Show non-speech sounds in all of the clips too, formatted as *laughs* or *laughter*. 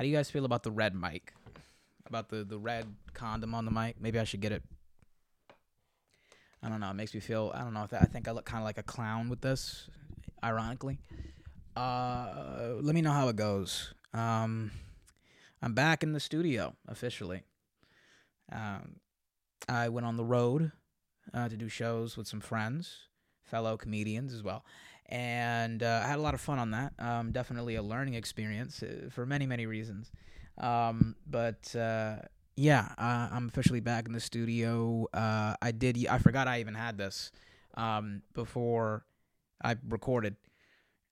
How do you guys feel about the red mic? About the the red condom on the mic? Maybe I should get it. I don't know. It makes me feel. I don't know. If I think I look kind of like a clown with this, ironically. Uh, let me know how it goes. Um, I'm back in the studio officially. Um, I went on the road uh, to do shows with some friends, fellow comedians as well, and uh, I had a lot of fun on that. Um, definitely a learning experience uh, for many many reasons. Um, but uh, yeah, uh, I'm officially back in the studio. Uh, I did. I forgot I even had this um, before I recorded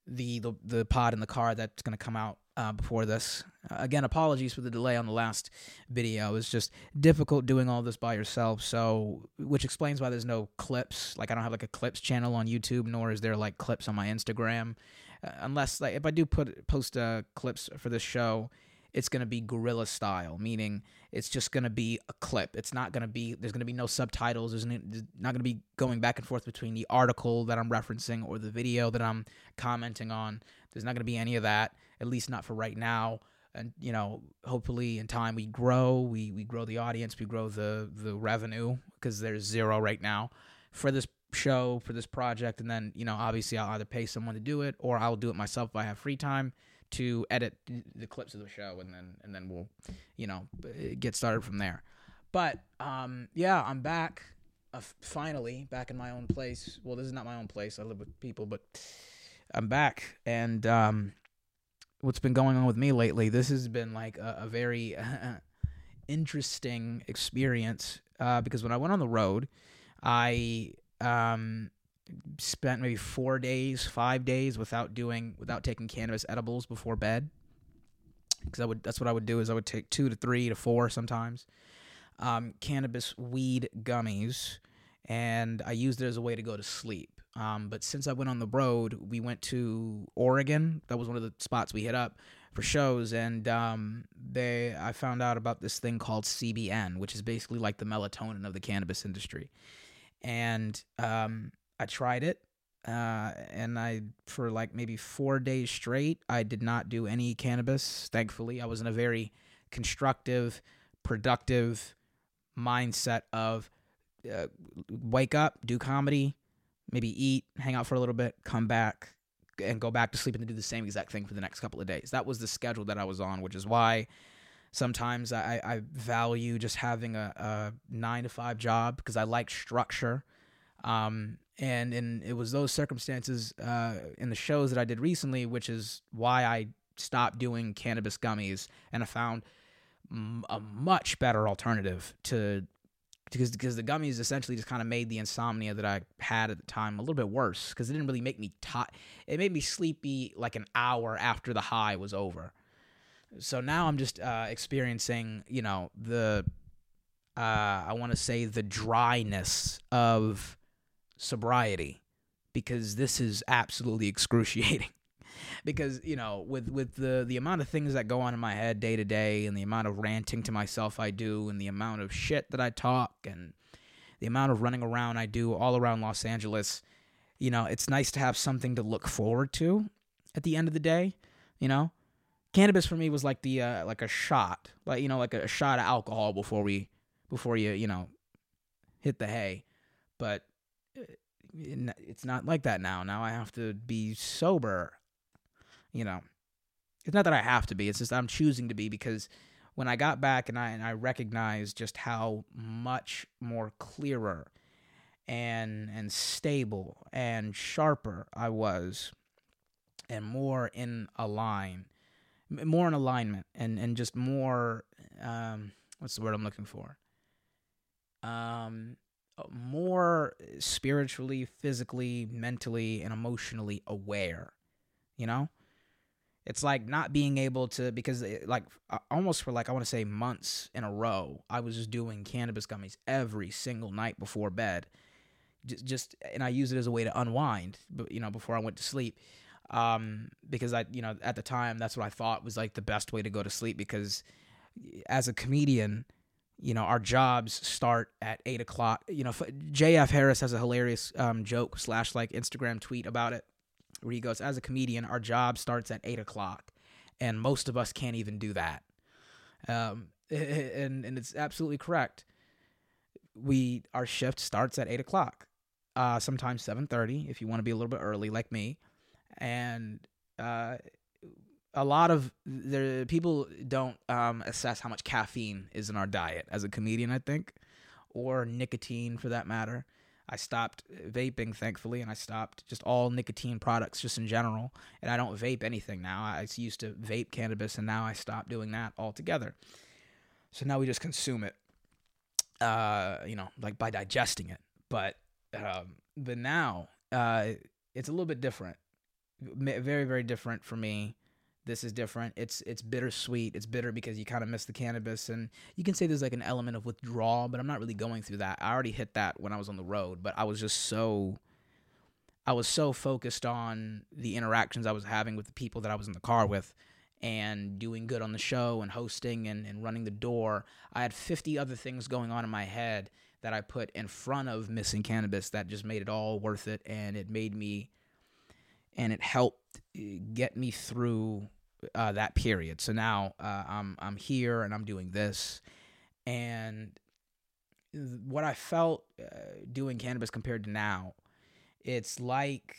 the, the the pod in the car that's gonna come out uh, before this. Uh, again, apologies for the delay on the last video. It's just difficult doing all this by yourself. So, which explains why there's no clips. Like I don't have like a clips channel on YouTube, nor is there like clips on my Instagram. Uh, unless like if I do put post uh, clips for this show, it's going to be guerrilla style, meaning it's just going to be a clip. It's not going to be, there's going to be no subtitles. There's not going to be going back and forth between the article that I'm referencing or the video that I'm commenting on. There's not going to be any of that, at least not for right now. And, you know, hopefully in time we grow, we, we grow the audience, we grow the, the revenue because there's zero right now for this show, for this project. And then, you know, obviously I'll either pay someone to do it or I'll do it myself if I have free time to edit the clips of the show, and then and then we'll, you know, get started from there. But um, yeah, I'm back. Uh, finally, back in my own place. Well, this is not my own place. I live with people, but I'm back. And um, what's been going on with me lately? This has been like a, a very *laughs* interesting experience uh, because when I went on the road, I um, spent maybe four days, five days without doing without taking cannabis edibles before bed. Because I would that's what I would do is I would take two to three to four sometimes um, cannabis weed gummies, and I used it as a way to go to sleep. Um, but since I went on the road, we went to Oregon. That was one of the spots we hit up for shows, and um, they I found out about this thing called CBN, which is basically like the melatonin of the cannabis industry. And um, I tried it, uh, and I for like maybe four days straight, I did not do any cannabis. Thankfully, I was in a very constructive, productive mindset of uh, wake up, do comedy, maybe eat, hang out for a little bit, come back, and go back to sleep and do the same exact thing for the next couple of days. That was the schedule that I was on, which is why sometimes I, I value just having a, a nine to five job because I like structure. Um, and and it was those circumstances uh, in the shows that I did recently, which is why I stopped doing cannabis gummies, and I found a much better alternative to because because the gummies essentially just kind of made the insomnia that I had at the time a little bit worse because it didn't really make me tired. It made me sleepy like an hour after the high was over. So now I'm just uh, experiencing, you know, the uh, I want to say the dryness of sobriety because this is absolutely *laughs* excruciating. Because you know, with with the the amount of things that go on in my head day to day, and the amount of ranting to myself I do, and the amount of shit that I talk, and the amount of running around I do all around Los Angeles, you know, it's nice to have something to look forward to at the end of the day. You know, cannabis for me was like the uh, like a shot, like you know, like a shot of alcohol before we before you you know hit the hay. But it's not like that now. Now I have to be sober. You know, it's not that I have to be. It's just I'm choosing to be because when I got back and I and I recognized just how much more clearer and and stable and sharper I was and more in a line more in alignment and and just more um what's the word I'm looking for um more spiritually, physically, mentally, and emotionally aware. You know? It's like not being able to, because it, like almost for like, I want to say months in a row, I was just doing cannabis gummies every single night before bed. Just, just, and I use it as a way to unwind, but you know, before I went to sleep. Um, because I, you know, at the time, that's what I thought was like the best way to go to sleep because as a comedian, you know, our jobs start at eight o'clock. You know, JF Harris has a hilarious um, joke slash like Instagram tweet about it, where he goes, "As a comedian, our job starts at eight o'clock, and most of us can't even do that. Um, *laughs* and and it's absolutely correct. We our shift starts at eight o'clock, uh, sometimes seven thirty if you want to be a little bit early, like me, and uh, a lot of the people don't um, assess how much caffeine is in our diet as a comedian, I think, or nicotine for that matter. I stopped vaping, thankfully, and I stopped just all nicotine products just in general. And I don't vape anything now. I used to vape cannabis, and now I stopped doing that altogether. So now we just consume it, uh, you know, like by digesting it. But um, now uh, it's a little bit different, very very different for me this is different. It's it's bittersweet. It's bitter because you kind of miss the cannabis, and you can say there's like an element of withdrawal, but I'm not really going through that. I already hit that when I was on the road, but I was just so I was so focused on the interactions I was having with the people that I was in the car with and doing good on the show and hosting and, and running the door. I had 50 other things going on in my head that I put in front of missing cannabis that just made it all worth it. And it made me, and it helped eh, get me through uh, that period. So now uh, I'm I'm here and I'm doing this, and what I felt uh, doing cannabis compared to now, it's like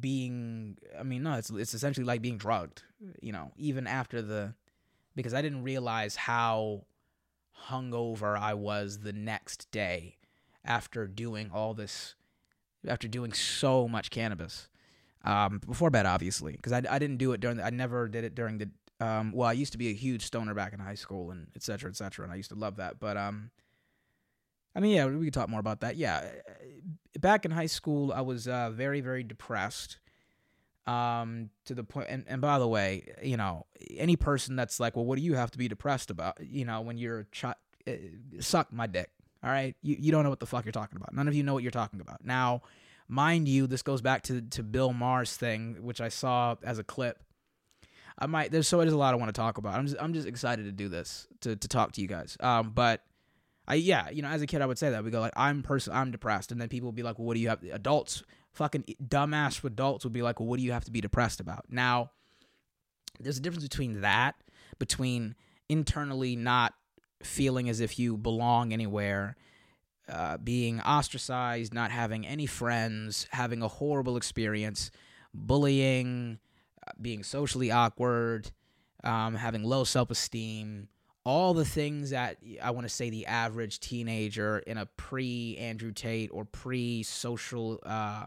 being. I mean, no, it's it's essentially like being drugged. You know, even after the, because I didn't realize how hungover I was the next day after doing all this, after doing so much cannabis um, before bed, obviously, because I, I didn't do it during. The, I never did it during the. Um, well, I used to be a huge stoner back in high school and et cetera, et cetera, and I used to love that. But um, I mean, yeah, we could talk more about that. Yeah, back in high school, I was uh, very, very depressed. Um, to the point, and, and by the way, you know, any person that's like, well, what do you have to be depressed about? You know, when you're a child, uh, suck my dick. All right, you you don't know what the fuck you're talking about. None of you know what you're talking about. Now, Mind you, this goes back to to Bill Maher's thing, which I saw as a clip. I might there's so there's a lot I want to talk about. I'm just I'm just excited to do this to to talk to you guys. Um, but I yeah, you know, as a kid I would say that we go like I'm person I'm depressed, and then people would be like, well, what do you have? Adults, fucking dumbass adults would be like, well, what do you have to be depressed about? Now, there's a difference between that, between internally not feeling as if you belong anywhere uh, being ostracized, not having any friends, having a horrible experience, bullying, uh, being socially awkward, um, having low self esteem, all the things that I want to say the average teenager in a pre Andrew Tate or pre social uh,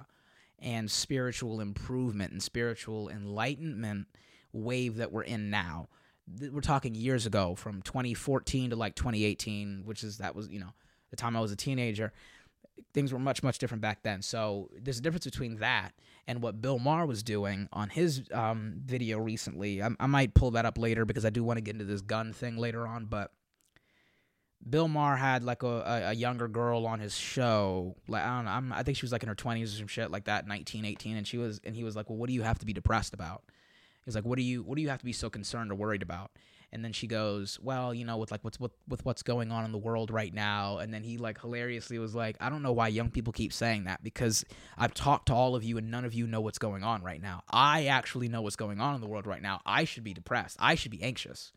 and spiritual improvement and spiritual enlightenment wave that we're in now. We're talking years ago from 2014 to like 2018, which is that was, you know, the time I was a teenager, things were much much different back then. So there's a difference between that and what Bill Maher was doing on his um, video recently. I, I, might pull that up later because I do want to get into this gun thing later on. But Bill Maher had like a, a, younger girl on his show. Like I don't know, I'm, I think she was like in her 20s or some shit like that, 19, 18, and she was and he was like, "Well, what do you have to be depressed about?" He's like, "What do you what do you have to be so concerned or worried about?" And then she goes, "Well, you know, with like what's with, with what's going on in the world right now." And then he like hilariously was like, "I don't know why young people keep saying that because I've talked to all of you and none of you know what's going on right now. I actually know what's going on in the world right now. I should be depressed. I should be anxious."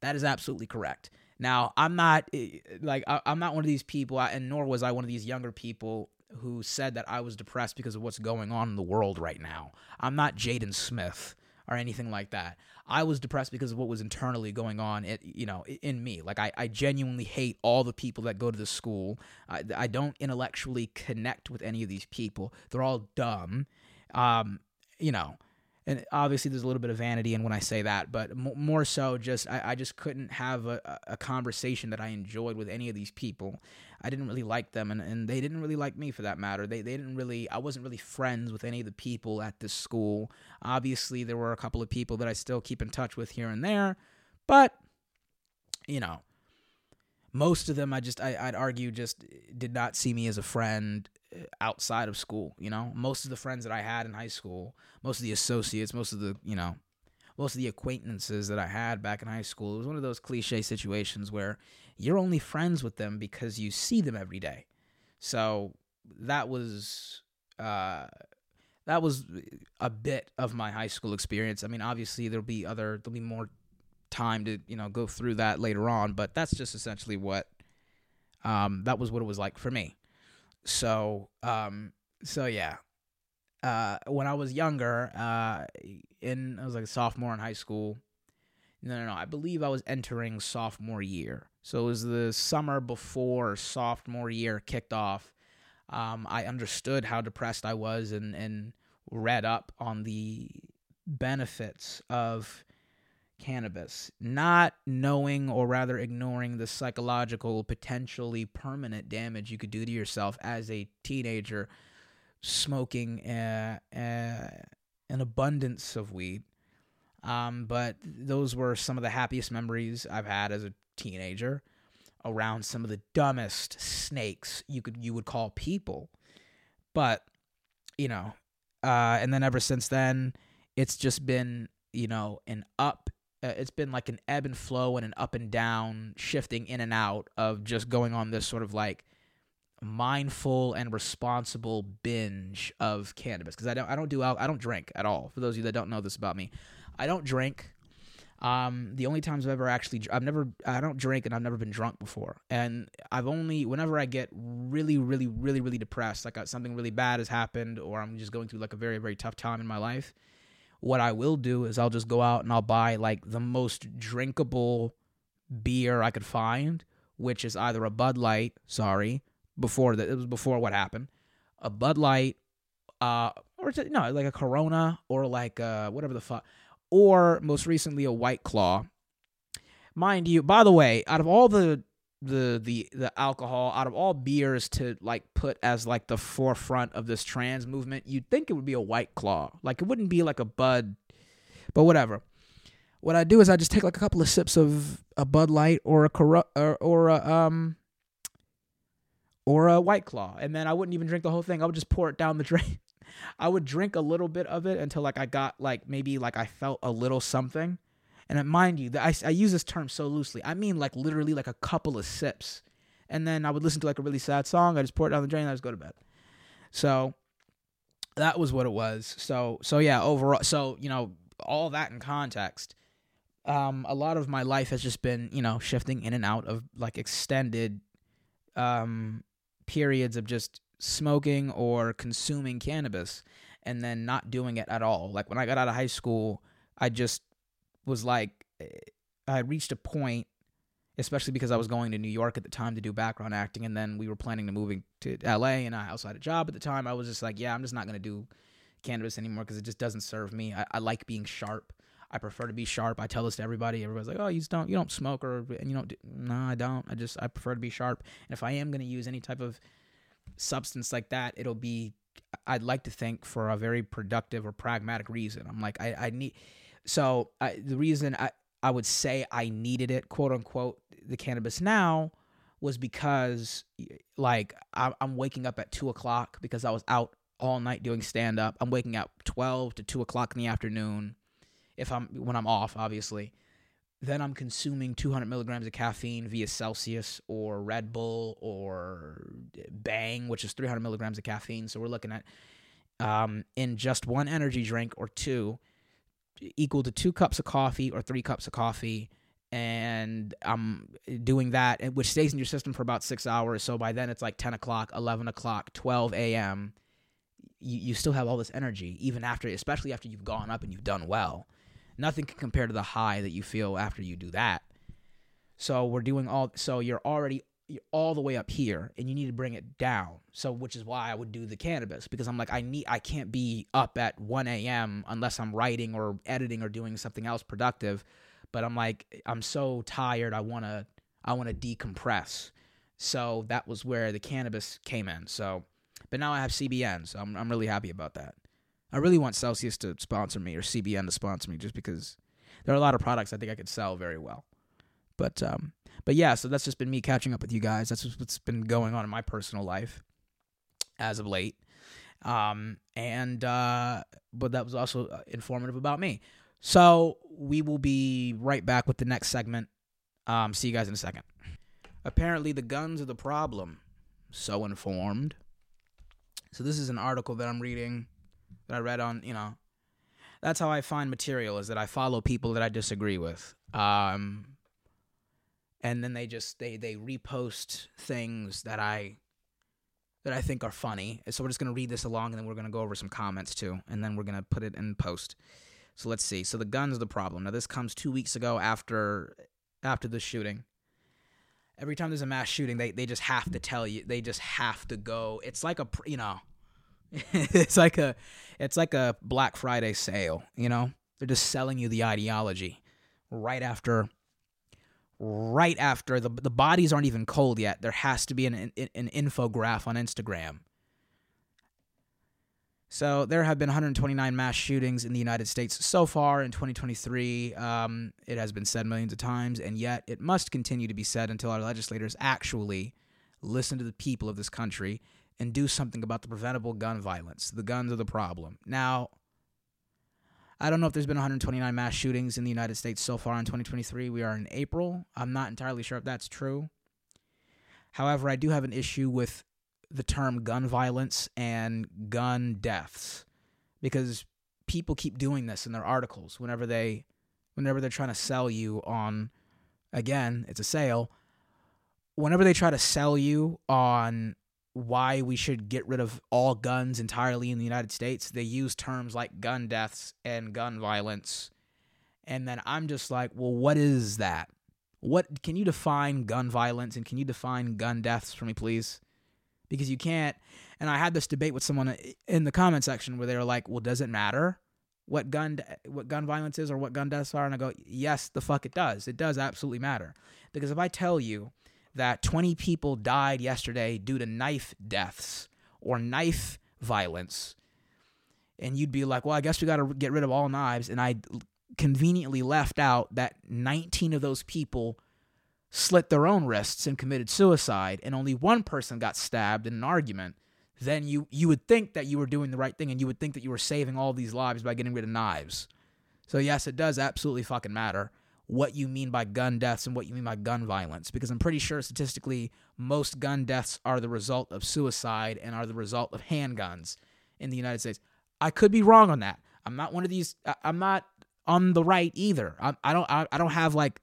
That is absolutely correct. Now, I'm not eh, like I'm not one of these people, and nor was I one of these younger people who said that I was depressed because of what's going on in the world right now. I'm not Jaden Smith or anything like that. I was depressed because of what was internally going on, you know, in me. Like I, I genuinely hate all the people that go to the school. I, I don't intellectually connect with any of these people. They're all dumb. Um, you know, and obviously there's a little bit of vanity in when I say that, but m- more so just I, I just couldn't have a, a conversation that I enjoyed with any of these people. I didn't really like them, and, and they didn't really like me for that matter. They they didn't really I wasn't really friends with any of the people at this school. Obviously there were a couple of people that I still keep in touch with here and there, but you know most of them I just I, I'd argue just did not see me as a friend uh, outside of school. You know, most of the friends that I had in high school, most of the associates, most of the you know, most of the acquaintances that I had back in high school, it was one of those cliche situations where you're only friends with them because you see them every day. So that was uh, that was a bit of my high school experience. I mean, obviously there'll be other there'll be more time to you know go through that later on, but that's just essentially what um, that was what it was like for me. So um, so yeah. Uh, when I was younger, uh, in I was like a sophomore in high school. No, no, no. I believe I was entering sophomore year. So it was the summer before sophomore year kicked off um, I understood how depressed I was and, and read up on the benefits of cannabis, not knowing or rather ignoring the psychological, potentially permanent damage you could do to yourself as a teenager smoking uh, uh, an abundance of weed. Um, but those were some of the happiest memories I've had as a teenager around some of the dumbest snakes you could you would call people. But, you know, uh, and then ever since then, it's just been, you know, an up uh, it's been like an ebb and flow and an up and down shifting in and out of just going on this sort of like mindful and responsible binge of cannabis because I don't I don't do I don't drink at all. For those of you that don't know this about me, I don't drink. Um, the only times I've ever actually, I've never, I don't drink and I've never been drunk before. And I've only, whenever I get really, really, really, really depressed, like uh, something really bad has happened or I'm just going through like a very, very tough time in my life, what I will do is I'll just go out and I'll buy like the most drinkable beer I could find, which is either a Bud Light, sorry, before that, it was before what happened, a Bud Light, uh, or no, like a Corona or like uh, whatever the fuck or most recently a White Claw. Mind you, by the way, out of all the the the the alcohol out of all beers to like put as like the forefront of this trans movement, you'd think it would be a White Claw. Like it wouldn't be like a Bud, but whatever. What I do is I just take like a couple of sips of a Bud Light or a or, or a um or a White Claw, and then I wouldn't even drink the whole thing. I would just pour it down the *laughs* drain. I would drink a little bit of it until like I got like maybe like I felt a little something. And mind you, I, I use this term so loosely. I mean like literally like a couple of sips. And then I would listen to like a really sad song. I just pour it down the drain and I just go to bed. So that was what it was. So so yeah, overall so, you know, all that in context. Um, a lot of my life has just been, you know, shifting in and out of like extended um periods of just smoking or consuming cannabis and then not doing it at all. Like when I got out of high school, I just was like, eh, I reached a point, especially because I was going to New York at the time to do background acting, and then we were planning to moving to LA, and I also had a job at the time. I was just like, yeah, I'm just not gonna do cannabis anymore because it just doesn't serve me. I, I like being sharp. I prefer to be sharp. I tell this to everybody. Everybody's like, "Oh, you don't you don't smoke or and you don't." Do. No, I don't. I just I prefer to be sharp. And if I am gonna use any type of substance like that, it'll be I'd like to think for a very productive or pragmatic reason. I'm like I, I need so I, the reason I I would say I needed it quote unquote the cannabis now was because like I'm waking up at two o'clock because I was out all night doing stand up. I'm waking up twelve to two o'clock in the afternoon if I'm when I'm off, obviously then I'm consuming 200 milligrams of caffeine via Celsius or Red Bull or Bang, which is 300 milligrams of caffeine. So we're looking at um, in just one energy drink or two, equal to two cups of coffee or three cups of coffee. And I'm doing that, which stays in your system for about six hours. So by then it's like 10 o'clock, 11 o'clock, 12 a.m. You, you still have all this energy, even after, especially after you've gone up and you've done well nothing can compare to the high that you feel after you do that. So we're doing all so you're already you're all the way up here and you need to bring it down. So which is why I would do the cannabis because I'm like I need I can't be up at 1 a.m. unless I'm writing or editing or doing something else productive. But I'm like I'm so tired I wanna I wanna decompress. So that was where the cannabis came in. So but now I have CBN, so I'm I'm really happy about that. I really want Celsius to sponsor me or CBN to sponsor me just because there are a lot of products I think I could sell very well. But um but yeah, so that's just been me catching up with you guys. That's what's been going on in my personal life as of late. Um and uh but that was also uh, informative about me. So we will be right back with the next segment. Um see you guys in a second. Apparently the guns are the problem. So informed. So this is an article that I'm reading that I read on, you know, that's how I find material is that I follow people that I disagree with. Um, and then they just they they repost things that I that I think are funny. So we're just gonna read this along, and then we're gonna go over some comments too, and then we're gonna put it in post. So let's see. So the guns the problem. Now this comes two weeks ago after after the shooting. Every time there's a mass shooting, they they just have to tell you. They just have to go. It's like a you know *laughs* it's like a it's like a Black Friday sale, you know? They're just selling you the ideology right after right after the the bodies aren't even cold yet. There has to be an an, an infograph on Instagram. So there have been 129 mass shootings in the United States so far in 2023. Um, it has been said millions of times, and yet it must continue to be said until our legislators actually listen to the people of this country and do something about the preventable gun violence. The guns are the problem. Now, I don't know if there's been 129 mass shootings in the United States so far in 2023. We are in April. I'm not entirely sure if that's true. However, I do have an issue with the term gun violence and gun deaths because people keep doing this in their articles whenever they whenever they're trying to sell you on again, it's a sale. Whenever they try to sell you on why we should get rid of all guns entirely in the United States, they use terms like gun deaths and gun violence. And then I'm just like, well, what is that? What can you define gun violence and can you define gun deaths for me, please? Because you can't. And I had this debate with someone in the comment section where they were like, well, does it matter what gun what gun violence is or what gun deaths are? And I go, yes, the fuck it does. It does absolutely matter. Because if I tell you that 20 people died yesterday due to knife deaths or knife violence. And you'd be like, well, I guess we got to get rid of all knives. And I conveniently left out that 19 of those people slit their own wrists and committed suicide, and only one person got stabbed in an argument. Then you, you would think that you were doing the right thing and you would think that you were saving all these lives by getting rid of knives. So, yes, it does absolutely fucking matter what you mean by gun deaths and what you mean by gun violence because I'm pretty sure statistically most gun deaths are the result of suicide and are the result of handguns in the United States. I could be wrong on that. I'm not one of these I'm not on the right either. I, I don't I, I don't have like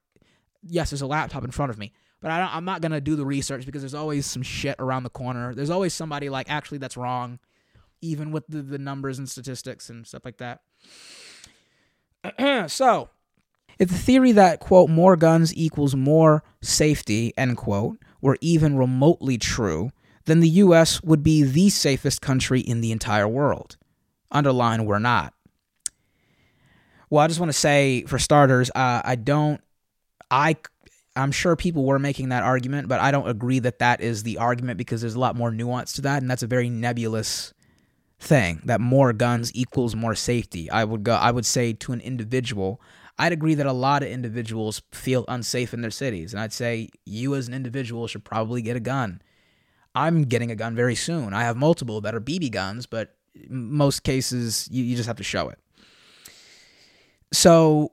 yes, there's a laptop in front of me, but I am not going to do the research because there's always some shit around the corner. There's always somebody like actually that's wrong even with the, the numbers and statistics and stuff like that. *clears throat* so, if the theory that, quote, more guns equals more safety, end quote, were even remotely true, then the US would be the safest country in the entire world. Underline, we're not. Well, I just want to say, for starters, uh, I don't, I, I'm sure people were making that argument, but I don't agree that that is the argument because there's a lot more nuance to that, and that's a very nebulous thing. That more guns equals more safety. I would go, I would say to an individual, I'd agree that a lot of individuals feel unsafe in their cities. And I'd say you as an individual should probably get a gun. I'm getting a gun very soon. I have multiple that are BB guns, but most cases you, you just have to show it. So,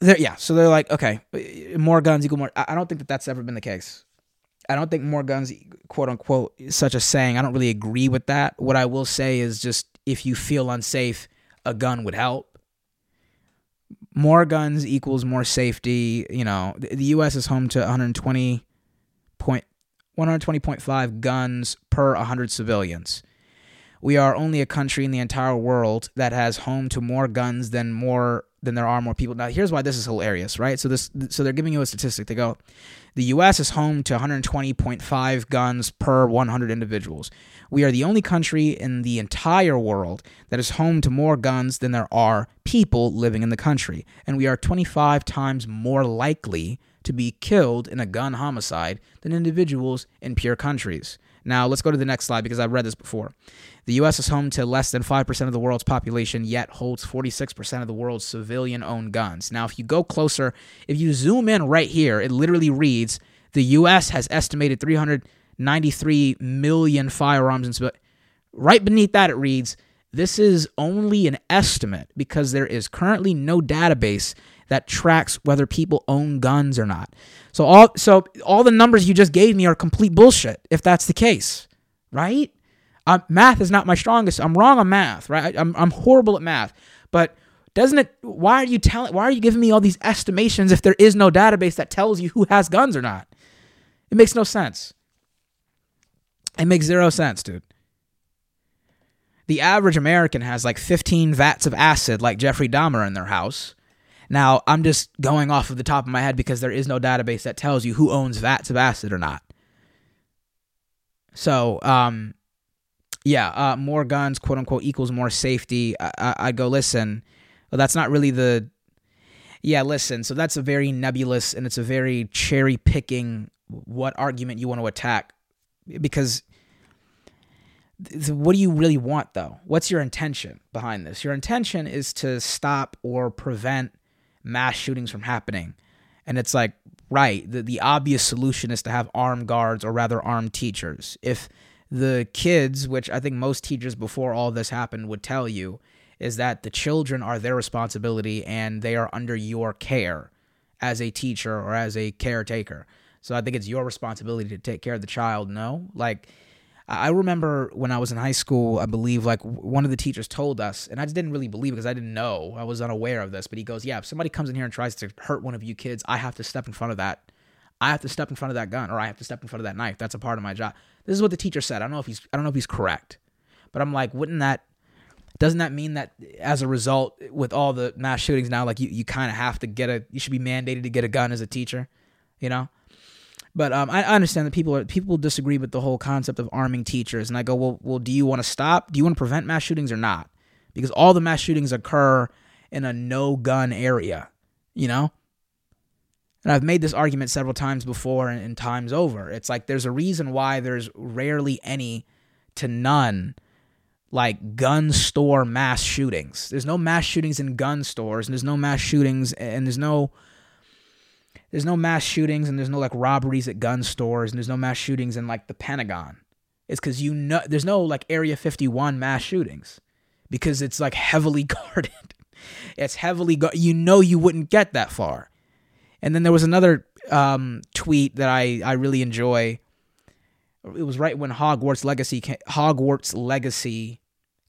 yeah, so they're like, okay, uh, more guns equal more. I don't think that that's ever been the case. I don't think more guns, quote unquote, such a saying. I don't really agree with that. What I will say is just if you feel unsafe, a gun would help more guns equals more safety. You know, the, U.S. is home to 120 point 120.5 guns per 100 civilians. We are only a country in the entire world that has home to more guns than more than there are more people. Now, here's why this is hilarious, right? So this, so they're giving you a statistic. They go, the U.S. is home to 120.5 guns per 100 individuals. We are the only country in the entire world that is home to more guns than there are people living in the country, and we are 25 times more likely to be killed in a gun homicide than individuals in pure countries. Now, let's go to the next slide because I've read this before. The US is home to less than 5% of the world's population, yet holds 46% of the world's civilian owned guns. Now, if you go closer, if you zoom in right here, it literally reads the US has estimated 393 million firearms. And right beneath that, it reads this is only an estimate because there is currently no database that tracks whether people own guns or not. So all so all the numbers you just gave me are complete bullshit if that's the case, right? Uh, math is not my strongest. I'm wrong on math, right? I, I'm I'm horrible at math. But doesn't it? Why are you telling? Why are you giving me all these estimations if there is no database that tells you who has guns or not? It makes no sense. It makes zero sense, dude. The average American has like 15 vats of acid, like Jeffrey Dahmer, in their house. Now, I'm just going off of the top of my head because there is no database that tells you who owns vats of acid or not. So, um, yeah, uh, more guns, quote unquote, equals more safety. I, I, I go, listen, well, that's not really the. Yeah, listen. So that's a very nebulous and it's a very cherry picking what argument you want to attack because what do you really want though? What's your intention behind this? Your intention is to stop or prevent mass shootings from happening. And it's like, right, the, the obvious solution is to have armed guards or rather armed teachers. If the kids, which I think most teachers before all this happened would tell you, is that the children are their responsibility and they are under your care as a teacher or as a caretaker. So I think it's your responsibility to take care of the child. No, like I remember when I was in high school, I believe like one of the teachers told us, and I just didn't really believe because I didn't know, I was unaware of this. But he goes, "Yeah, if somebody comes in here and tries to hurt one of you kids, I have to step in front of that. I have to step in front of that gun, or I have to step in front of that knife. That's a part of my job." This is what the teacher said. I don't know if he's, I don't know if he's correct, but I'm like, wouldn't that doesn't that mean that eh, as a result eh, with all the mass shootings now like you, you kind of have to get a you should be mandated to get a gun as a teacher you know but um, I, understand that people are people disagree with the whole concept of arming teachers, and I go, well, well, do you want to stop? Do you want to prevent mass shootings or not? Because all the mass shootings occur in a no gun area, you know. And I've made this argument several times before and, and times over. It's like there's a reason why there's rarely any to none like gun store mass shootings. There's no mass shootings in gun stores, and there's no mass shootings, and there's no there's no mass shootings and there's no like robberies at gun stores and there's no mass shootings in like the Pentagon. It's because you know there's no like Area 51 mass shootings because it's like heavily *laughs* guarded. it's heavily gu- you know you wouldn't get that far. And then there was another um, tweet that I I really enjoy. It was right when Hogwarts Legacy came, Hogwarts Legacy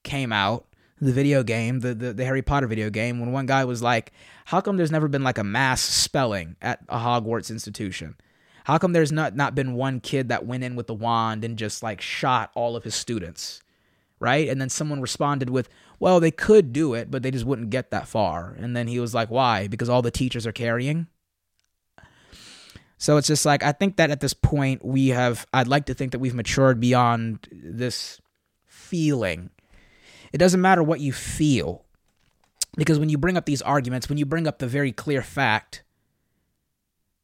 came out, the video game, the, the the Harry Potter video game, when one guy was like, how come there's never been like a mass spelling at a Hogwarts institution? How come there's not not been one kid that went in with the wand and just like shot all of his students? Right? And then someone responded with, "Well, they could do it, but they just wouldn't get that far." And then he was like, "Why? Because all the teachers are carrying?" So it's just like I think that at this point we have I'd like to think that we've matured beyond this feeling. It doesn't matter what you feel. Because when you bring up these arguments, when you bring up the very clear fact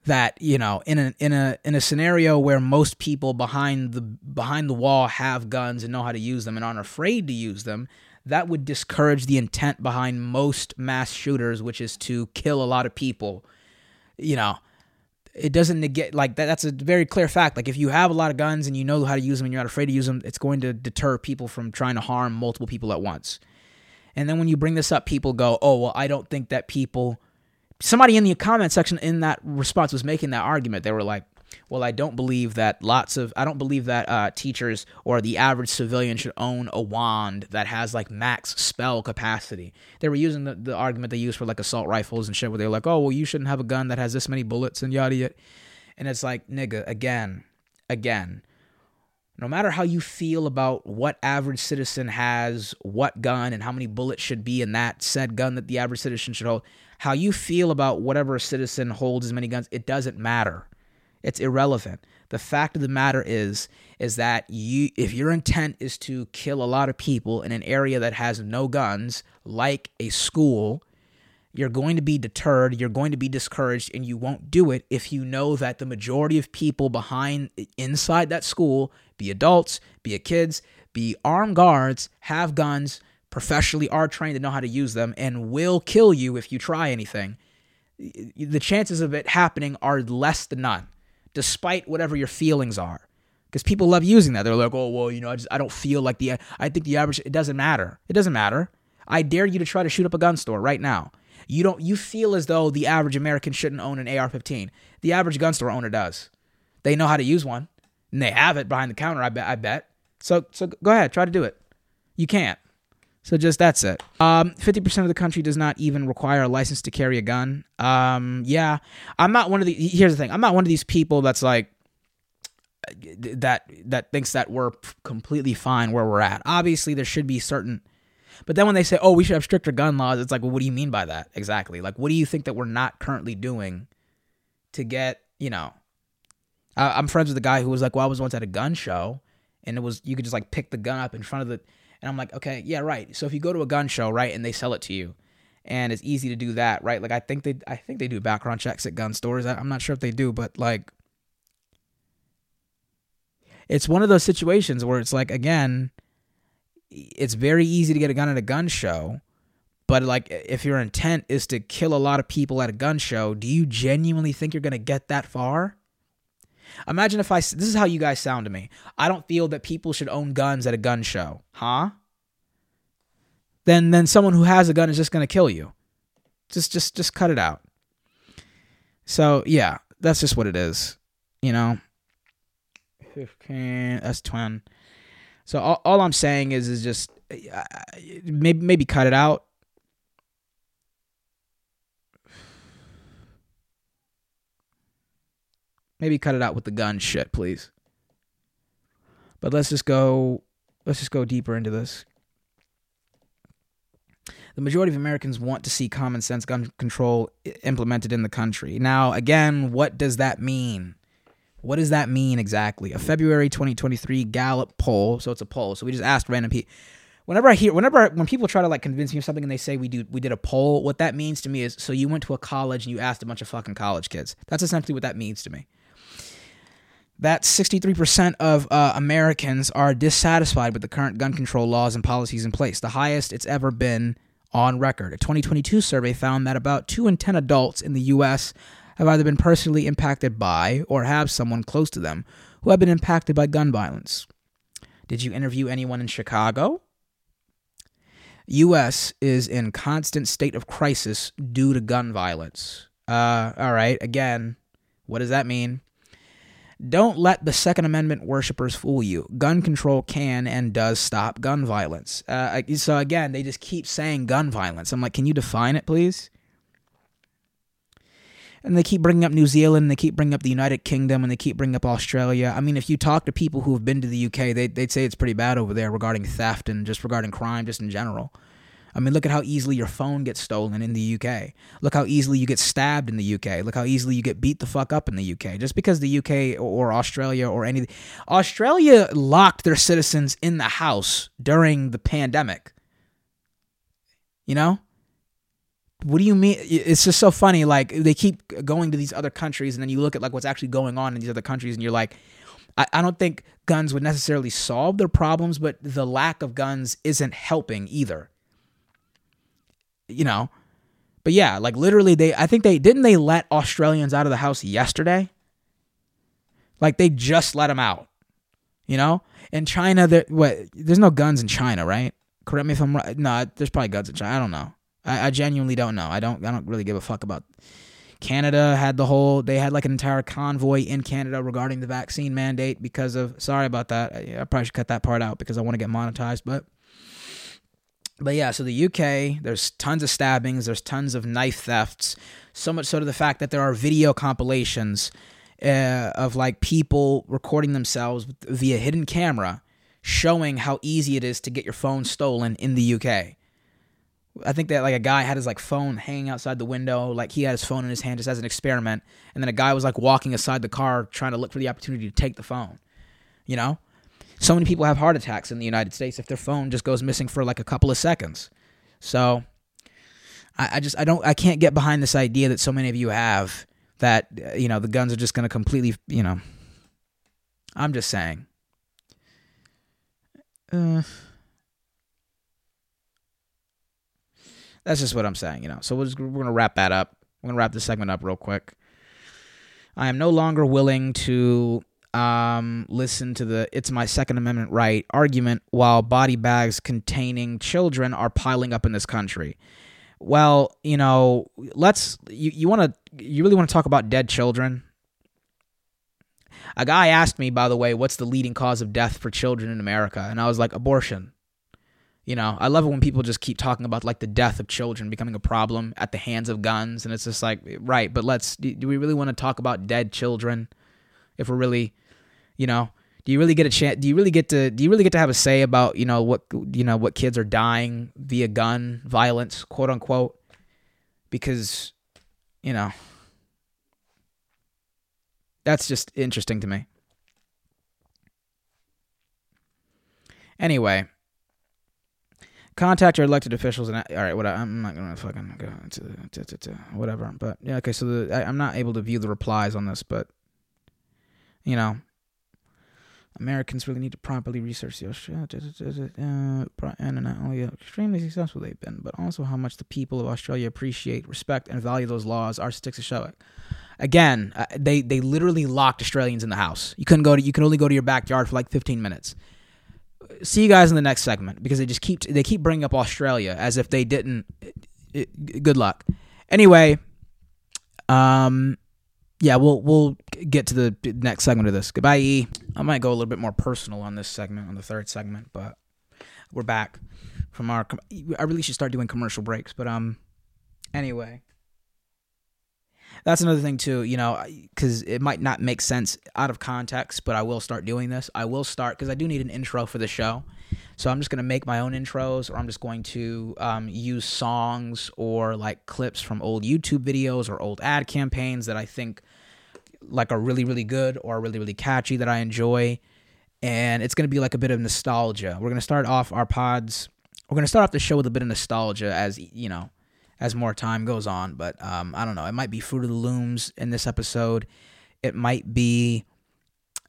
that you know in a in a in a scenario where most people behind the behind the wall have guns and know how to use them and aren't afraid to use them that would discourage the intent behind most mass shooters which is to kill a lot of people you know it doesn't negate like that that's a very clear fact like if you have a lot of guns and you know how to use them and you're not afraid to use them it's going to deter people from trying to harm multiple people at once and then when you bring this up, people go, oh, well, I don't think that people. Somebody in the comment section in that response was making that argument. They were like, well, I don't believe that lots of, I don't believe that uh, teachers or the average civilian should own a wand that has like max spell capacity. They were using the, the argument they use for like assault rifles and shit where they're like, oh, well, you shouldn't have a gun that has this many bullets and yada yada. And it's like, nigga, again, again, no matter how you feel about what average citizen has what gun and how many bullets should be in that said gun that the average citizen should hold, how you feel about whatever citizen holds as many guns, it doesn't matter. It's irrelevant. The fact of the matter is is that you if your intent is to kill a lot of people in an area that has no guns, like a school, you're going to be deterred, you're going to be discouraged, and you won't do it if you know that the majority of people behind inside that school, be adults, be it kids, be armed guards, have guns, professionally are trained to know how to use them, and will kill you if you try anything. The chances of it happening are less than none, despite whatever your feelings are. Because people love using that. They're like, oh, well, you know, I just I don't feel like the I think the average it doesn't matter. It doesn't matter. I dare you to try to shoot up a gun store right now. You don't you feel as though the average American shouldn't own an AR-15. The average gun store owner does. They know how to use one. And they have it behind the counter, I bet I bet. So so go ahead, try to do it. You can't. So just that's it. Um, 50% of the country does not even require a license to carry a gun. Um, yeah, I'm not one of the. Here's the thing. I'm not one of these people that's like that that thinks that we're completely fine where we're at. Obviously, there should be certain. But then when they say, "Oh, we should have stricter gun laws," it's like, well, what do you mean by that exactly? Like, what do you think that we're not currently doing to get, you know? I'm friends with a guy who was like, "Well, I was once at a gun show, and it was you could just like pick the gun up in front of the." And I'm like, okay, yeah, right. So if you go to a gun show, right, and they sell it to you, and it's easy to do that, right? Like I think they, I think they do background checks at gun stores. I'm not sure if they do, but like, it's one of those situations where it's like, again, it's very easy to get a gun at a gun show, but like, if your intent is to kill a lot of people at a gun show, do you genuinely think you're gonna get that far? Imagine if I this is how you guys sound to me. I don't feel that people should own guns at a gun show. Huh? Then then someone who has a gun is just going to kill you. Just just just cut it out. So, yeah, that's just what it is, you know. 15 that's twin. So all, all I'm saying is is just uh, maybe maybe cut it out Maybe cut it out with the gun shit, please. But let's just go let's just go deeper into this. The majority of Americans want to see common sense gun control implemented in the country. Now, again, what does that mean? What does that mean exactly? A February 2023 Gallup poll, so it's a poll. So we just asked random people. Whenever I hear, whenever when people try to like convince me of something and they say we do we did a poll, what that means to me is so you went to a college and you asked a bunch of fucking college kids. That's essentially what that means to me that 63% of uh, Americans are dissatisfied with the current gun control laws and policies in place, the highest it's ever been on record. A 2022 survey found that about 2 in 10 adults in the U.S. have either been personally impacted by or have someone close to them who have been impacted by gun violence. Did you interview anyone in Chicago? U.S. is in constant state of crisis due to gun violence. Uh, all right, again, what does that mean? Don't let the Second Amendment worshippers fool you. Gun control can and does stop gun violence. Uh, so again, they just keep saying gun violence. I'm like, can you define it, please? And they keep bringing up New Zealand, and they keep bringing up the United Kingdom, and they keep bringing up Australia. I mean, if you talk to people who have been to the UK, they, they'd say it's pretty bad over there regarding theft and just regarding crime, just in general. I mean, look at how easily your phone gets stolen in the UK. Look how easily you get stabbed in the UK. Look how easily you get beat the fuck up in the UK. Just because the UK or Australia or any Australia locked their citizens in the house during the pandemic. You know? What do you mean? It's just so funny. Like they keep going to these other countries, and then you look at like what's actually going on in these other countries, and you're like, I, I don't think guns would necessarily solve their problems, but the lack of guns isn't helping either you know. But yeah, like literally they I think they didn't they let Australians out of the house yesterday? Like they just let them out. You know? In China there what there's no guns in China, right? Correct me if I'm right. No, there's probably guns in China. I don't know. I, I genuinely don't know. I don't I don't really give a fuck about Canada had the whole they had like an entire convoy in Canada regarding the vaccine mandate because of sorry about that. I, I probably should cut that part out because I want to get monetized, but but yeah, so the UK, there's tons of stabbings, there's tons of knife thefts, so much so to the fact that there are video compilations uh, of like people recording themselves via hidden camera showing how easy it is to get your phone stolen in the UK. I think that like a guy had his like phone hanging outside the window, like he had his phone in his hand just as an experiment, and then a guy was like walking aside the car trying to look for the opportunity to take the phone. You know? So many people have heart attacks in the United States if their phone just goes missing for like a couple of seconds. So I, I just I don't I can't get behind this idea that so many of you have that uh, you know the guns are just going to completely you know. I'm just saying. Uh, that's just what I'm saying, you know. So we're, just, we're going to wrap that up. We're going to wrap this segment up real quick. I am no longer willing to um, listen to the it's my Second Amendment right argument while body bags containing children are piling up in this country. Well, you know, let's you, you want to you really want to talk about dead children? A guy asked me, by the way, what's the leading cause of death for children in America? And I was like, abortion. You know, I love it when people just keep talking about like the death of children becoming a problem at the hands of guns. And it's just like, right, but let's, do we really want to talk about dead children if we're really, you know, do you really get a chance do you really get to do you really get to have a say about you know what you know what kids are dying via gun violence quote unquote? Because you know that's just interesting to me. Anyway contact your elected officials and all right what i'm not gonna fucking go to, to, to, whatever but yeah okay so the, I, i'm not able to view the replies on this but you know Americans really need to properly research the Australia and not only how extremely successful they've been, but also how much the people of Australia appreciate, respect, and value those laws. Our sticks to show it. Again, uh, they they literally locked Australians in the house. You couldn't go to you can only go to your backyard for like 15 minutes. See you guys in the next segment because they just keep they keep bringing up Australia as if they didn't. Good luck. Anyway, um, yeah, we'll we'll get to the next segment of this. Goodbye. I might go a little bit more personal on this segment, on the third segment, but we're back from our. I really should start doing commercial breaks, but um, anyway, that's another thing too. You know, because it might not make sense out of context, but I will start doing this. I will start because I do need an intro for the show. So I'm just gonna make my own intros, or I'm just going to um, use songs or like clips from old YouTube videos or old ad campaigns that I think like are really really good or really really catchy that I enjoy, and it's gonna be like a bit of nostalgia. We're gonna start off our pods. We're gonna start off the show with a bit of nostalgia, as you know, as more time goes on. But um, I don't know. It might be Fruit of the Looms in this episode. It might be.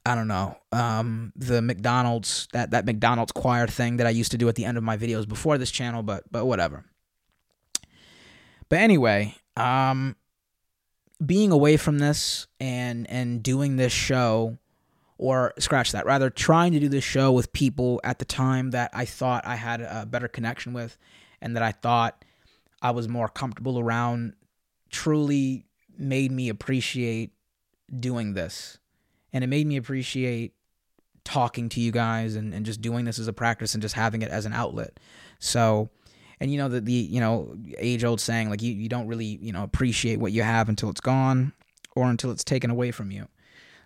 I don't know, um, the McDonald's that that McDonald's choir thing that I used to do at the end of my videos before this channel, but but whatever. But anyway, um, being away from this and and doing this show or scratch that rather trying to do this show with people at the time that I thought I had a better connection with and that I thought I was more comfortable around truly made me appreciate doing this. And it made me appreciate talking to you guys and, and just doing this as a practice and just having it as an outlet. So and you know the the you know age old saying like you, you don't really you know appreciate what you have until it's gone or until it's taken away from you.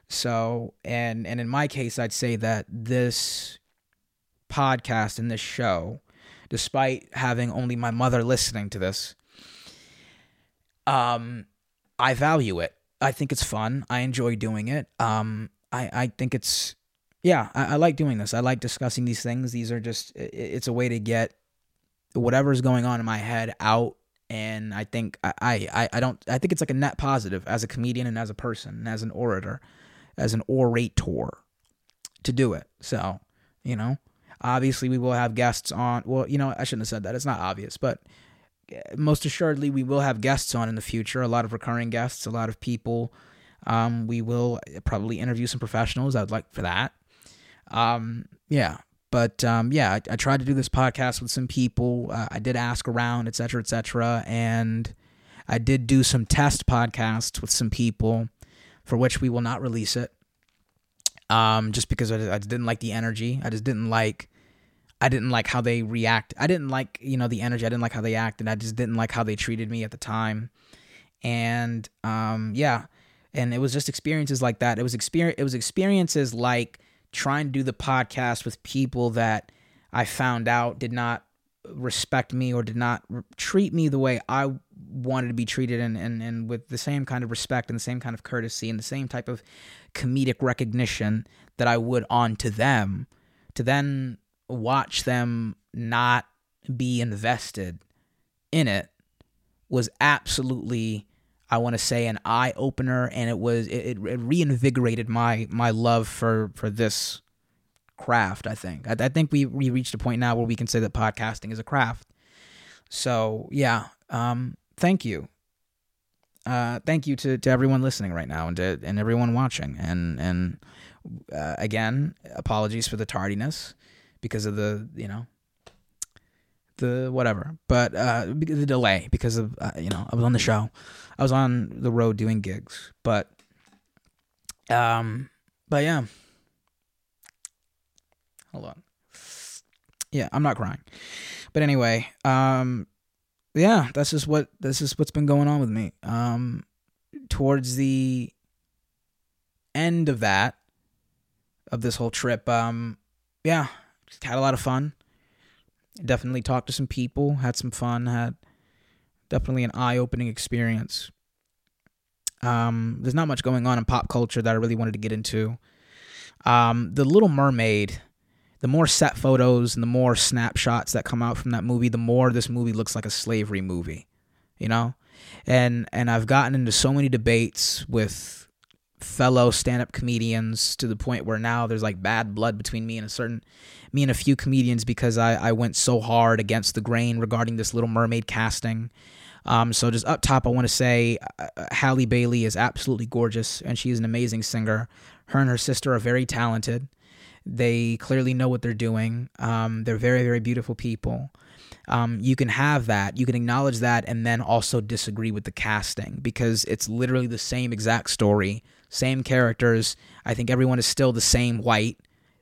So and and in my case i'd say that this podcast and this show despite having only my mother listening to this um i value it. I think it's fun. I enjoy doing it. Um i i think it's yeah I, I like doing this. I like discussing these things. These are just it's a way to get whatever's going on in my head out and I think I, I I don't I think it's like a net positive as a comedian and as a person and as an orator, as an orator, to do it. So you know, obviously we will have guests on. Well, you know I shouldn't have said that. It's not obvious, but eh, most assuredly we will have guests on in the future. A lot of recurring guests, a lot of people. Um, we will probably interview some professionals. I would like for that. Um, yeah, but um, yeah, I, I, tried to do this podcast with some people. Uh, I did ask around, et cetera, et cetera. And I did do some test podcasts with some people for which we will not release it. Um, just because I, I didn't like the energy. I just didn't like. I didn't like how they react. I didn't like, you know, the energy. I didn't like how they acted. I just didn't like how they treated me at the time. And um, yeah, and it was just experiences like that. It was experience. It was experiences like trying to do the podcast with people that I found out did not respect me or did not re- treat me the way I wanted to be treated and, and, and with the same kind of respect and the same kind of courtesy and the same type of comedic recognition that I would on to them to then watch them not be invested in it was absolutely I want to say an eye opener, and it was it, it, reinvigorated my my love for for this craft. I think I, I, think we we reached a point now where we can say that podcasting is a craft. So yeah, um, thank you, uh, thank you to, to everyone listening right now and to, and everyone watching, and and uh, again, apologies for the tardiness because of the you know the whatever, but uh, the delay because of uh, you know I was on the show, I was on the road doing gigs, but um, But yeah. Hold on. Yeah, I'm not crying. But anyway, um yeah, that's just what this is what's been going on with me. Um towards the end of that of this whole trip, um yeah, just had a lot of fun. Definitely talked to some people, had some fun, had definitely an eye-opening experience. Um, there's not much going on in pop culture that I really wanted to get into. Um, the Little Mermaid, the more set photos and the more snapshots that come out from that movie, the more this movie looks like a slavery movie, you know. And and I've gotten into so many debates with fellow stand-up comedians to the point where now there's like bad blood between me and a certain me and a few comedians because I, I went so hard against the grain regarding this Little Mermaid casting. Um, so just up top, I want to say uh, uh, Halle Bailey is absolutely gorgeous and she is an amazing singer. Her and her sister are very talented. They clearly know what they're doing. Um, they're very, very beautiful people. Um, you can have that. You can acknowledge that and then also disagree with the casting because it's literally the same exact story, same characters. I think everyone is still the same white,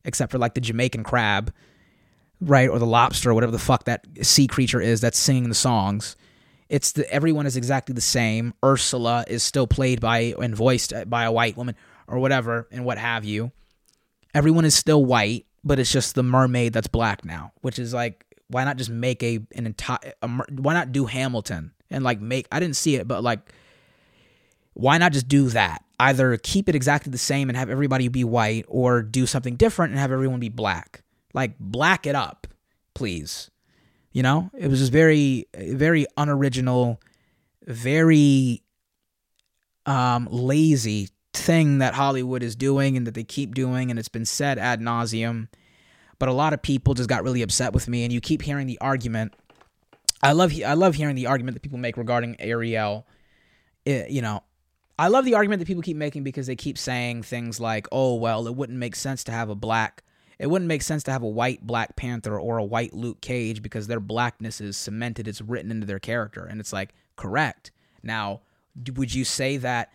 except for like the Jamaican crab, right? Or the lobster, or whatever the fuck that sea creature is that's singing the songs. It's the everyone is exactly the same. Ursula is still played by and voiced uh, by a white woman or whatever and what have you. Everyone is still white, but it's just the mermaid that's black now, which is like why not just make a an entire why not do Hamilton and like make I didn't see it, but like why not just do that? Either keep it exactly the same and have everybody be white or do something different and have everyone be black. Like black it up, please. You know, it was just very, very unoriginal, very um, lazy thing that Hollywood is doing and that they keep doing, and it's been said ad nauseum. But a lot of people just got really upset with me, and you keep hearing the argument. I love I love hearing the argument that people make regarding Ariel. It, you know, I love the argument that people keep making because they keep saying things like, "Oh, well, it wouldn't make sense to have a black it wouldn't make sense to have a white Black Panther or a white Luke Cage because their blackness is cemented, it's written into their character. And it's like, correct. Now, would you say that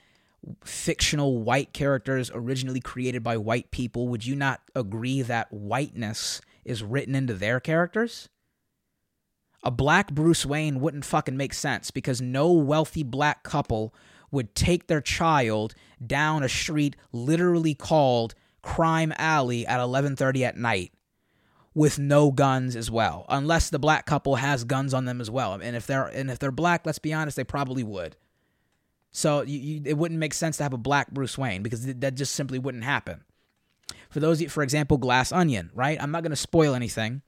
fictional white characters originally created by white people, would you not agree that whiteness is written into their characters? A black Bruce Wayne wouldn't fucking make sense because no wealthy black couple would take their child down a street literally called crime alley at 11:30 at night with no guns as well unless the black couple has guns on them as well. And if they're and if they're black let's be honest they probably would. So you, you, it wouldn't make sense to have a black Bruce Wayne because that just simply wouldn't happen. For those for example Glass Onion right? I'm not going to spoil anything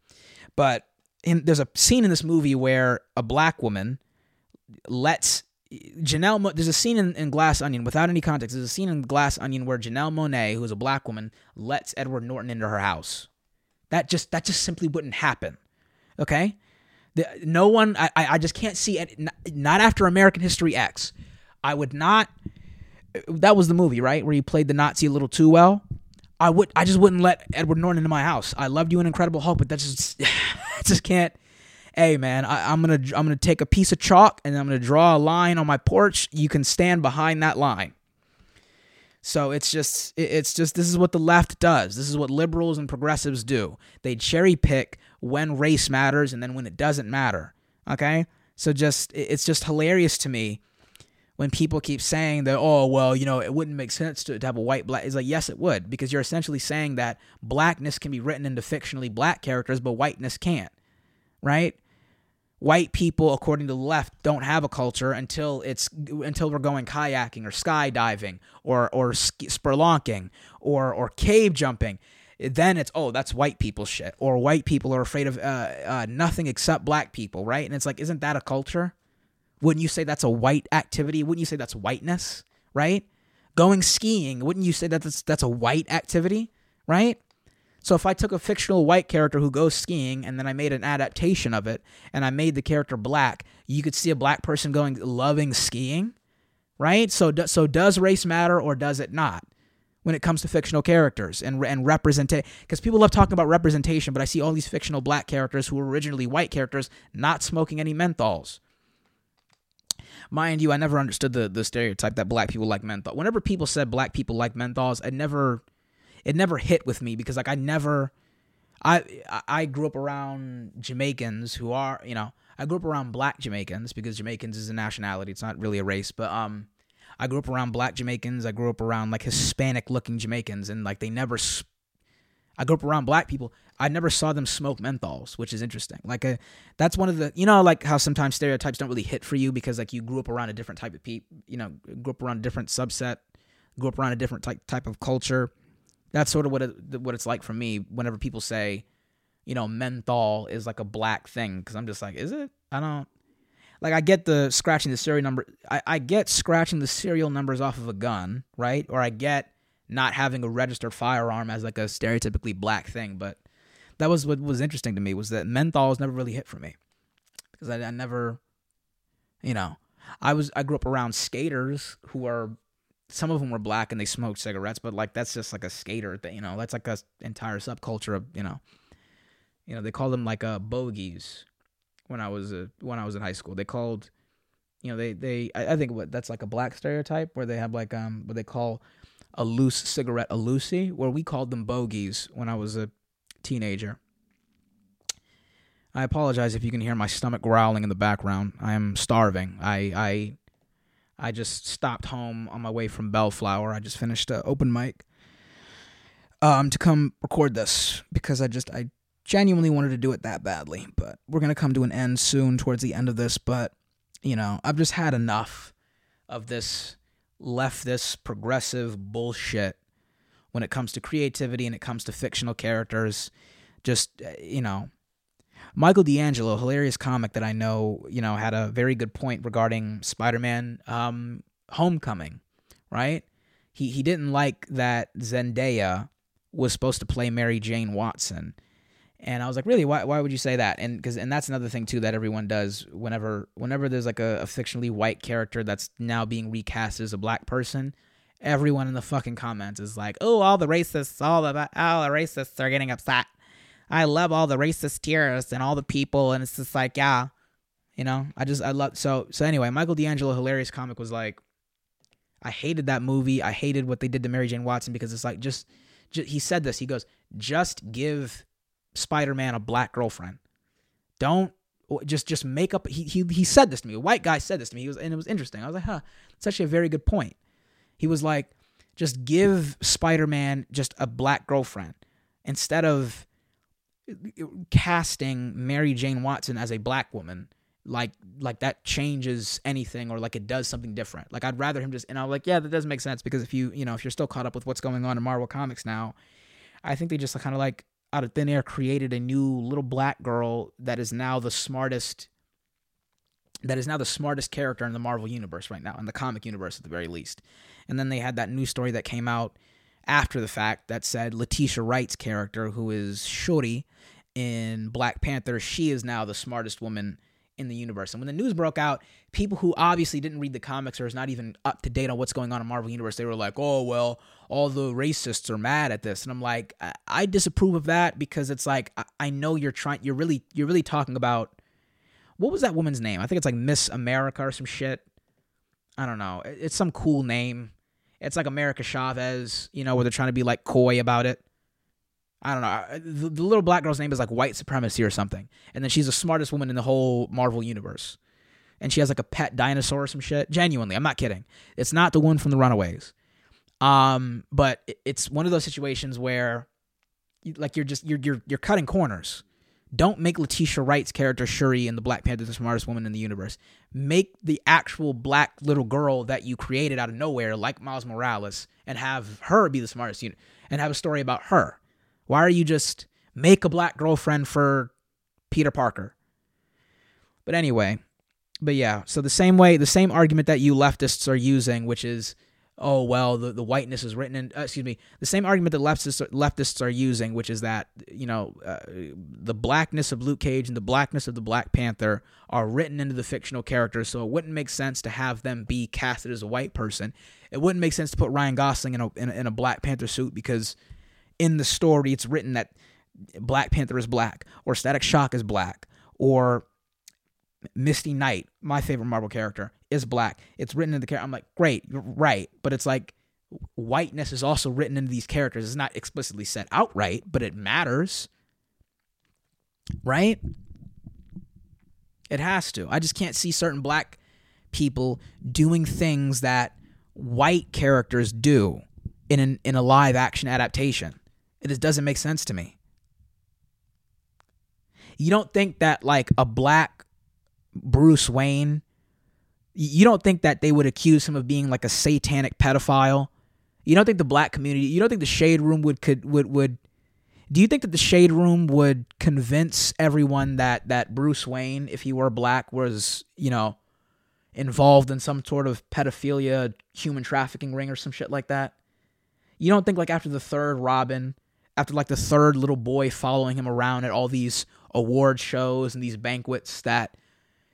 but in, there's a scene in this movie where a black woman lets Janelle, there's a scene in, in, Glass Onion without any context. There's a scene in Glass Onion where Janelle Monáe, who is a black woman, lets Edward Norton into her house. That just that just simply wouldn't happen. Okay, the, no one. I I just can't see it. Not after American History X. I would not. That was the movie, right, where he played the Nazi a little too well. I would. I just wouldn't let Edward Norton into my house. I loved you in Incredible Hulk, but that just, *sighs* I just can't hey man, I, am gonna I'm gonna take a piece of chalk and I'm gonna draw a line on my porch. You can stand behind that line. So it's just it's just this is what the left does. This is what liberals and progressives do. They cherry pick when race matters and then when it doesn't matter. Okay? So just it's just hilarious to me when people keep saying that oh well, you know, it wouldn't make sense to, to have a white black it's like yes it would because you're essentially saying that blackness can be written into fictionally black characters but whiteness can't. Right? White people according to the left don't have a culture until it's until we're going kayaking or skydiving or or spelunking or or cave jumping. Then it's oh that's white people shit or white people are afraid of uh, uh, nothing except black people right? And it's like isn't that a culture? Wouldn't you say that's a white activity? Wouldn't you say that's whiteness right? Going skiing wouldn't you say that that's that's a white activity right so if I took a fictional white character who goes skiing and then I made an adaptation of it and I made the character black, you could see a black person going loving skiing, right? So so does race matter or does it not? When it comes to fictional characters and and representation, because people love talking about representation, but I see all these fictional black characters who were originally white characters not smoking any menthols. Mind you, I never understood the the stereotype that black people like menthol. Whenever people said black people like menthols, I never it never hit with me because like I never I I grew up around Jamaicans who are, you know, I grew up around black Jamaicans because Jamaicans is a nationality. It's not really a race, but um I grew up around black Jamaicans. I grew up around like Hispanic looking Jamaicans and like they never sp- I grew up around black people. I never saw them smoke menthols, which is interesting. Like a, uh, that's one of the you know like how sometimes stereotypes don't really hit for you because like you grew up around a different type of people, you know, grew up around a different subset, grew up around a different type type of culture. That's sort of what it, what it's like for me whenever people say, you know, menthol is like a black thing because I'm just like, is it? I don't like I get the scratching the serial number. I, I get scratching the serial numbers off of a gun, right? Or I get not having a registered firearm as like a stereotypically black thing. But that was what was interesting to me was that menthol menthols never really hit for me because I, I never, you know, I was I grew up around skaters who are some of them were black and they smoked cigarettes, but like that's just like a skater thing, you know. That's like a entire subculture of you know, you know they call them like uh bogeys when I was a, when I was in high school. They called, you know, they they I, I think what that's like a black stereotype where they have like um what they call a loose cigarette a loosie, where we called them bogeys when I was a teenager. I apologize if you can hear my stomach growling in the background. I am starving. I I I just stopped home on my way from Bellflower. I just finished an open mic um to come record this because I just I genuinely wanted to do it that badly. But we're gonna come to an end soon towards the end of this. But you know I've just had enough of this leftist progressive bullshit when it comes to creativity and it comes to fictional characters. Just uh, you know, Michael D'Angelo, hilarious comic that I know, you know, had a very good point regarding Spider-Man um, Homecoming, right? He he didn't like that Zendaya was supposed to play Mary Jane Watson. And I was like, really? Why, why would you say that? And because and that's another thing too that everyone does whenever whenever there's like a, a fictionally white character that's now being recast as a black person, everyone in the fucking comments is like, oh, all the racists, all the all the racists are getting upset. I love all the racist tears and all the people, and it's just like, yeah, you know, I just I love so so anyway. Michael D'Angelo, hilarious comic, was like, I hated that movie. I hated what they did to Mary Jane Watson because it's like just, just he said this. He goes, just give Spider-Man a black girlfriend. Don't just just make up. He he he said this to me. A white guy said this to me. He was and it was interesting. I was like, huh, that's actually a very good point. He was like, just give Spider-Man just a black girlfriend instead of casting Mary Jane Watson as a black woman like like that changes anything or like it does something different. Like I'd rather him just and I'm like, yeah, that does make sense because if you you know if you're still caught up with what's going on in Marvel Comics now, I think they just kind of like out of thin air created a new little black girl that is now the smartest that is now the smartest character in the Marvel universe right now, in the comic universe at the very least. And then they had that new story that came out after the fact that said Letitia Wright's character, who is Shuri in Black Panther, she is now the smartest woman in the universe. And when the news broke out, people who obviously didn't read the comics or is not even up to date on what's going on in Marvel Universe, they were like, "Oh well, all the racists are mad at this," and I'm like, I, I disapprove of that because it's like I, I know you're trying, you're really, you're really talking about what was that woman's name? I think it's like Miss America or some shit. I don't know. It's some cool name. It's like America Chavez, you know, where they're trying to be like coy about it. I don't know. The, the, little black girl's name is like White Supremacy or something. And then she's the smartest woman in the whole Marvel universe. And she has like a pet dinosaur or some shit. Genuinely, I'm not kidding. It's not the one from the Runaways. Um, but it's one of those situations where like you're just you're you're you're cutting corners. Don't make Letitia Wright's character Shuri in the Black Panther the smartest woman in the universe. Make the actual black little girl that you created out of nowhere, like Miles Morales, and have her be the smartest unit, and have a story about her why are you just make a black girlfriend for Peter Parker? But anyway, but yeah, so the same way, the same argument that you leftists are using, which is, oh well, the, the whiteness is written in, uh, excuse me, the same argument that leftists leftists are using, which is that you know uh, the blackness of Luke Cage and the blackness of the Black Panther are written into the fictional characters, so it wouldn't make sense to have them be casted as a white person. It wouldn't make sense to put Ryan Gosling in a in a, in a Black Panther suit because in the story it's written that Black Panther is black or Static Shock is black or Misty Knight, my favorite Marvel character, is black. It's written in the character. I'm like, great, you're right, but it's like whiteness is also written into these characters. It's not explicitly said outright, but it matters. Right? It has to. I just can't see certain black people doing things that white characters do in an, in a live action adaptation. It just doesn't make sense to me. You don't think that like a black Bruce Wayne you don't think that they would accuse him of being like a satanic pedophile? You don't think the black community, you don't think the shade room would could would would do you think that the shade room would convince everyone that that Bruce Wayne if he were black was, you know, involved in some sort of pedophilia, human trafficking ring or some shit like that? You don't think like after the third Robin, after like the third little boy following him around at all these award shows and these banquets that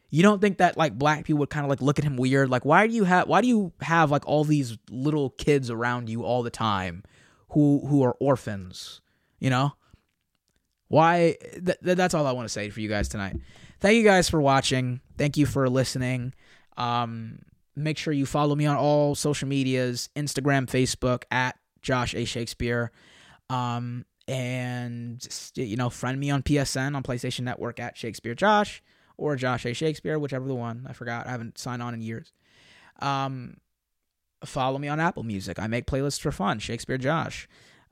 you don't think that like black people would kind of like look at him weird? Like why do you have why do you have like all these little kids around you all the time who who are orphans you know? Why th- that's all i want to say for you guys tonight. Thank you guys for watching. Thank you for listening. Um make sure you follow me on all social medias instagram facebook at josh a. Shakespeare um and you know friend me on psn on playstation network at shakespeare josh or Josh A. Shakespeare, whichever the one. I forgot. I haven't signed on in years. Um, follow me on Apple Music. I make playlists for fun. Shakespeare Josh.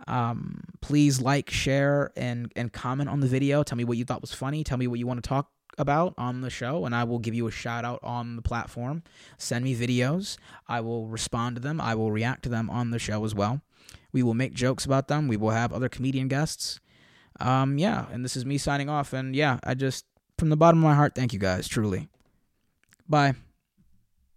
Um, please like, share, and and comment on the video. Tell me what you thought was funny. Tell me what you want to talk about on the show, and I will give you a shout out on the platform. Send me videos. I will respond to them. I will react to them on the show as well. We will make jokes about them. We will have other comedian guests. Um, yeah, and this is me signing off. And yeah, I just from the bottom of my heart, thank you guys, truly. Bye.